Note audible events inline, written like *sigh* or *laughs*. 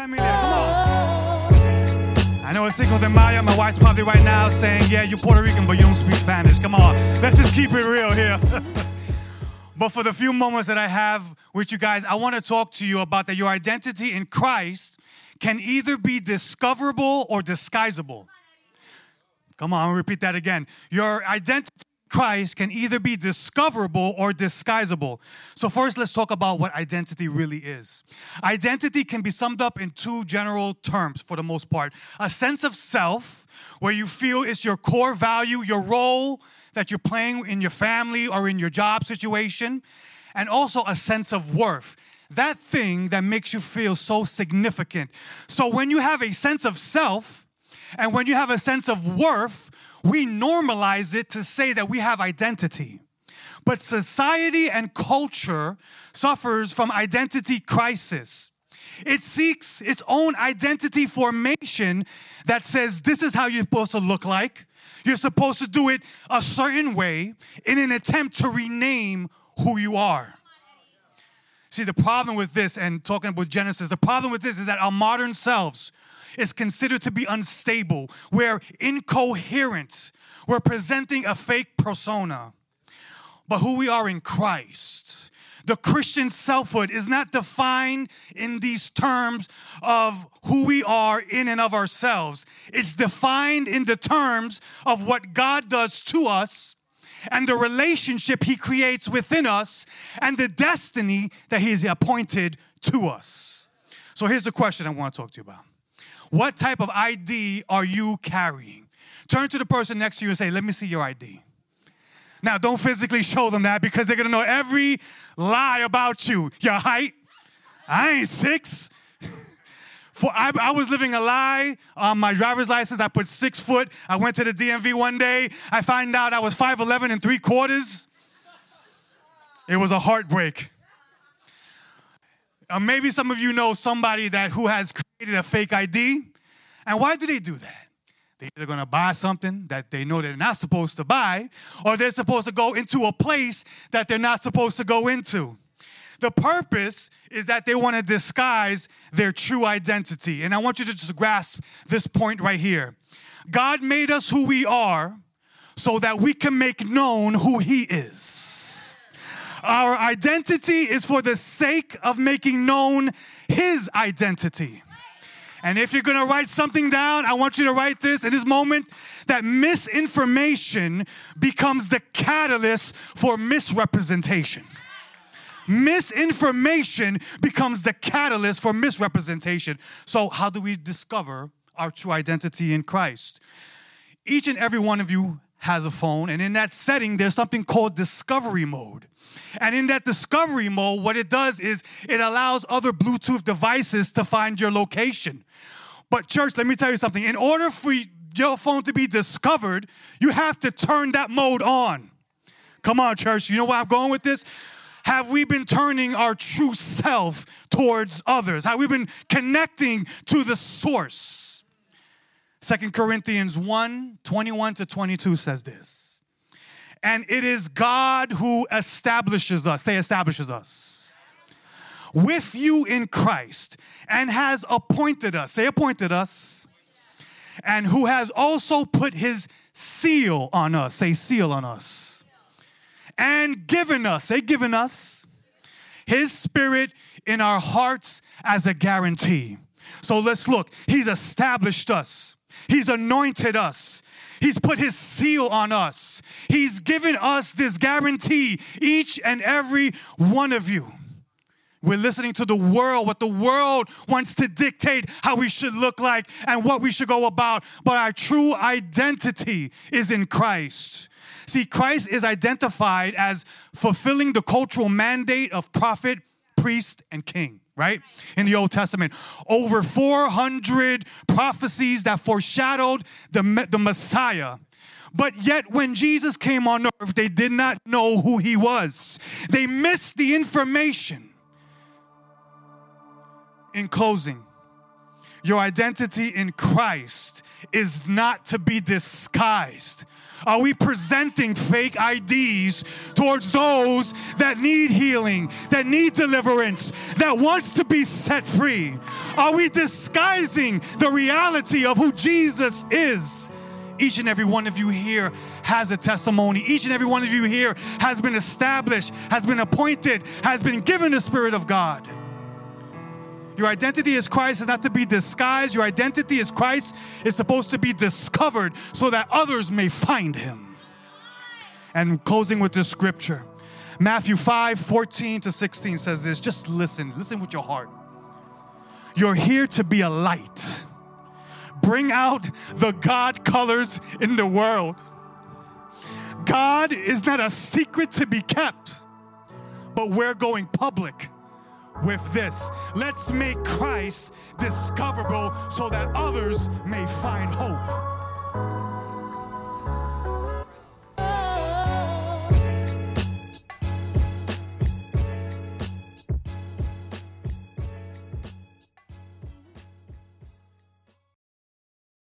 Come on. I know it's Cinco de Mayo. My wife's probably right now saying, Yeah, you're Puerto Rican, but you don't speak Spanish. Come on. Let's just keep it real here. *laughs* but for the few moments that I have with you guys, I want to talk to you about that your identity in Christ can either be discoverable or disguisable. Come on, I'll repeat that again. Your identity Christ can either be discoverable or disguisable. So, first, let's talk about what identity really is. Identity can be summed up in two general terms for the most part a sense of self, where you feel it's your core value, your role that you're playing in your family or in your job situation, and also a sense of worth. That thing that makes you feel so significant. So, when you have a sense of self and when you have a sense of worth, we normalize it to say that we have identity. But society and culture suffers from identity crisis. It seeks its own identity formation that says this is how you're supposed to look like. You're supposed to do it a certain way in an attempt to rename who you are. See, the problem with this, and talking about Genesis, the problem with this is that our modern selves, is considered to be unstable. We're incoherent. We're presenting a fake persona. But who we are in Christ, the Christian selfhood is not defined in these terms of who we are in and of ourselves. It's defined in the terms of what God does to us and the relationship He creates within us and the destiny that He has appointed to us. So here's the question I want to talk to you about what type of ID are you carrying? Turn to the person next to you and say, Let me see your ID. Now, don't physically show them that because they're gonna know every lie about you. Your height, I ain't six. *laughs* For I, I, was living a lie on my driver's license. I put six foot. I went to the DMV one day. I find out I was 5'11 and three quarters. It was a heartbreak. Uh, maybe some of you know somebody that who has created a fake ID. And why do they do that? They're either gonna buy something that they know they're not supposed to buy, or they're supposed to go into a place that they're not supposed to go into. The purpose is that they want to disguise their true identity. And I want you to just grasp this point right here. God made us who we are so that we can make known who He is. Our identity is for the sake of making known His identity. And if you're gonna write something down, I want you to write this in this moment that misinformation becomes the catalyst for misrepresentation. Misinformation becomes the catalyst for misrepresentation. So, how do we discover our true identity in Christ? Each and every one of you has a phone, and in that setting, there's something called discovery mode. And in that discovery mode, what it does is it allows other Bluetooth devices to find your location. But, church, let me tell you something. In order for your phone to be discovered, you have to turn that mode on. Come on, church. You know where I'm going with this? Have we been turning our true self towards others? Have we been connecting to the source? Second Corinthians 1 21 to 22 says this. And it is God who establishes us. Say, establishes us. With you in Christ and has appointed us. Say, appointed us. And who has also put his seal on us. Say, seal on us. And given us. Say, given us. His spirit in our hearts as a guarantee. So let's look. He's established us. He's anointed us. He's put his seal on us. He's given us this guarantee, each and every one of you. We're listening to the world, what the world wants to dictate how we should look like and what we should go about. But our true identity is in Christ. See, Christ is identified as fulfilling the cultural mandate of prophet, priest, and king right? In the Old Testament. Over 400 prophecies that foreshadowed the, the Messiah. But yet, when Jesus came on earth, they did not know who he was. They missed the information. In closing, your identity in Christ is not to be disguised Are we presenting fake IDs towards those that need healing, that need deliverance, that wants to be set free? Are we disguising the reality of who Jesus is? Each and every one of you here has a testimony. Each and every one of you here has been established, has been appointed, has been given the Spirit of God. Your identity as Christ is not to be disguised. Your identity as Christ is supposed to be discovered so that others may find him. And closing with this scripture Matthew 5 14 to 16 says this. Just listen, listen with your heart. You're here to be a light. Bring out the God colors in the world. God is not a secret to be kept, but we're going public with this. Let's make Christ discoverable so that others may find hope.